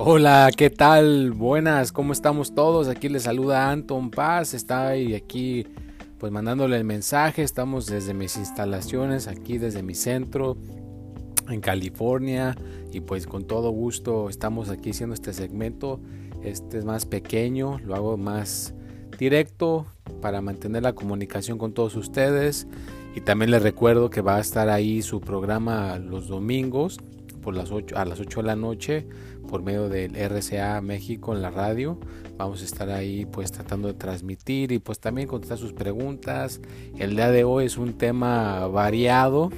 Hola, ¿qué tal? Buenas, ¿cómo estamos todos? Aquí les saluda Anton Paz, está aquí pues mandándole el mensaje, estamos desde mis instalaciones, aquí desde mi centro en California y pues con todo gusto estamos aquí haciendo este segmento, este es más pequeño, lo hago más directo para mantener la comunicación con todos ustedes y también les recuerdo que va a estar ahí su programa los domingos por las 8, a las 8 de la noche por medio del RCA México en la radio. Vamos a estar ahí pues tratando de transmitir y pues también contestar sus preguntas. El día de hoy es un tema variado,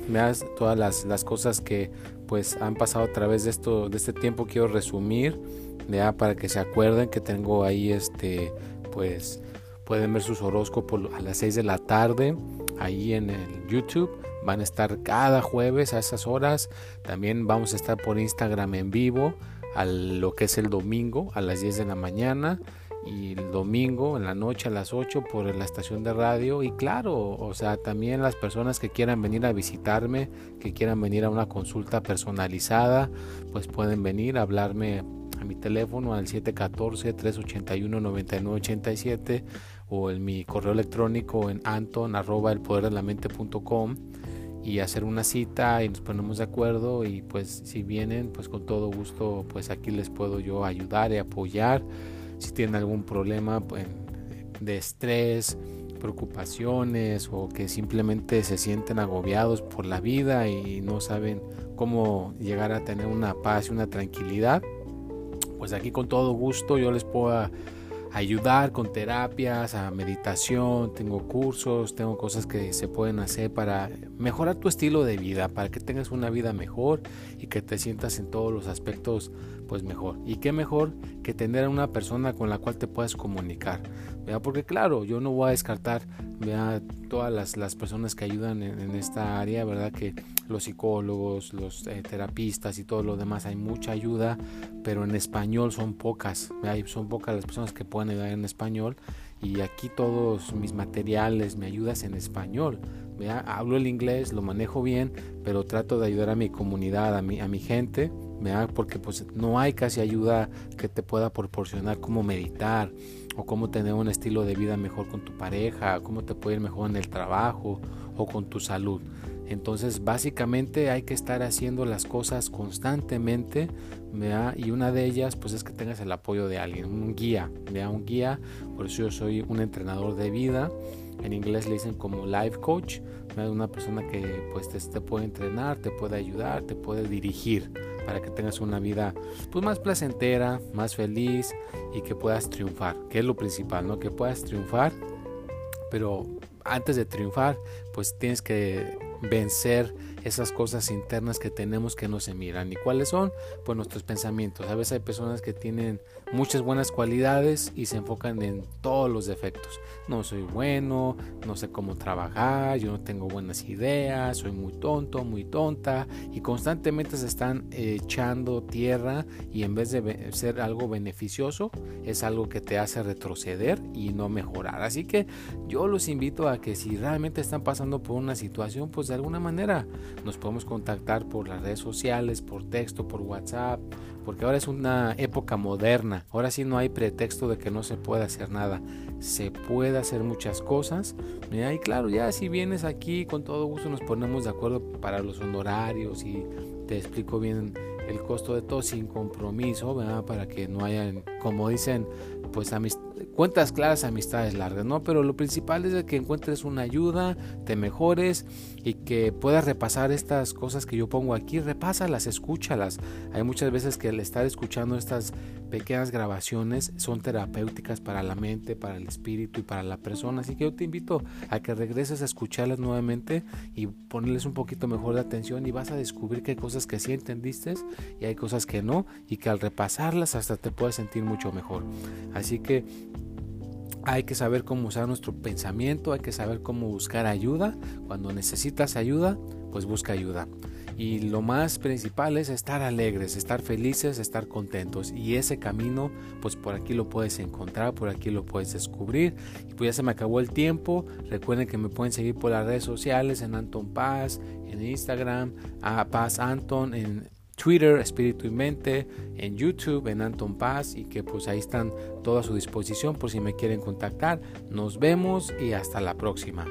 todas las, las, cosas que pues han pasado a través de esto de este tiempo quiero resumir ya para que se acuerden que tengo ahí este pues pueden ver sus horóscopos a las 6 de la tarde ahí en el YouTube van a estar cada jueves a esas horas. También vamos a estar por Instagram en vivo a lo que es el domingo a las 10 de la mañana y el domingo en la noche a las 8 por la estación de radio. Y claro, o sea, también las personas que quieran venir a visitarme, que quieran venir a una consulta personalizada, pues pueden venir a hablarme a mi teléfono al 714-381-9987 o en mi correo electrónico en anton arroba el poder de la mente.com y hacer una cita y nos ponemos de acuerdo y pues si vienen pues con todo gusto pues aquí les puedo yo ayudar y apoyar. Si tienen algún problema pues, de estrés preocupaciones o que simplemente se sienten agobiados por la vida y no saben cómo llegar a tener una paz y una tranquilidad pues aquí con todo gusto yo les puedo ayudar con terapias, a meditación, tengo cursos, tengo cosas que se pueden hacer para mejorar tu estilo de vida, para que tengas una vida mejor y que te sientas en todos los aspectos pues mejor. Y qué mejor que tener a una persona con la cual te puedas comunicar. Porque claro, yo no voy a descartar ¿vea? Todas las, las, personas que ayudan en, esta área, ¿verdad? Que los psicólogos, los eh, terapistas y todo lo demás, hay mucha ayuda, pero en español son pocas, son pocas las personas que pueden ayudar en español y aquí todos mis materiales, me ayudas en español. Hablo el inglés, lo manejo bien, pero trato de ayudar a mi comunidad, a mi, a mi gente, porque pues no hay casi ayuda que te pueda proporcionar cómo meditar o cómo tener un estilo de vida mejor con tu pareja, cómo te puede ir mejor en el trabajo o con tu salud. Entonces básicamente hay que estar haciendo las cosas constantemente y una de ellas pues es que tengas el apoyo de alguien, un guía, un guía, por eso yo soy un entrenador de vida, en inglés le dicen como life coach, una persona que pues te puede entrenar, te puede ayudar, te puede dirigir para que tengas una vida pues más placentera, más feliz y que puedas triunfar, que es lo principal, ¿no? Que puedas triunfar, pero antes de triunfar, pues tienes que vencer esas cosas internas que tenemos que no se miran. ¿Y cuáles son? Pues nuestros pensamientos. A veces hay personas que tienen muchas buenas cualidades y se enfocan en todos los defectos. No soy bueno, no sé cómo trabajar, yo no tengo buenas ideas, soy muy tonto, muy tonta y constantemente se están echando tierra y en vez de ser algo beneficioso es algo que te hace retroceder y no mejorar. Así que yo los invito a que si realmente están pasando por una situación, pues de alguna manera nos podemos contactar por las redes sociales, por texto, por WhatsApp, porque ahora es una época moderna. Ahora sí no hay pretexto de que no se pueda hacer nada. Se puede hacer muchas cosas. Y claro, ya si vienes aquí, con todo gusto nos ponemos de acuerdo para los honorarios y te explico bien el costo de todo sin compromiso, ¿verdad? Para que no haya, como dicen, pues cuentas claras, amistades largas, ¿no? Pero lo principal es que encuentres una ayuda, te mejores y que puedas repasar estas cosas que yo pongo aquí, repásalas, escúchalas. Hay muchas veces que el estar escuchando estas pequeñas grabaciones son terapéuticas para la mente, para el espíritu y para la persona. Así que yo te invito a que regreses a escucharlas nuevamente y ponerles un poquito mejor de atención y vas a descubrir que hay cosas que sí entendiste y hay cosas que no y que al repasarlas hasta te puedes sentir mucho mejor. Así que hay que saber cómo usar nuestro pensamiento, hay que saber cómo buscar ayuda. Cuando necesitas ayuda, pues busca ayuda. Y lo más principal es estar alegres, estar felices, estar contentos. Y ese camino, pues por aquí lo puedes encontrar, por aquí lo puedes descubrir. Y pues ya se me acabó el tiempo. Recuerden que me pueden seguir por las redes sociales en Anton Paz, en Instagram, a Paz Anton, en Twitter, Espíritu y Mente, en YouTube, en Anton Paz y que pues ahí están todos a su disposición por si me quieren contactar. Nos vemos y hasta la próxima.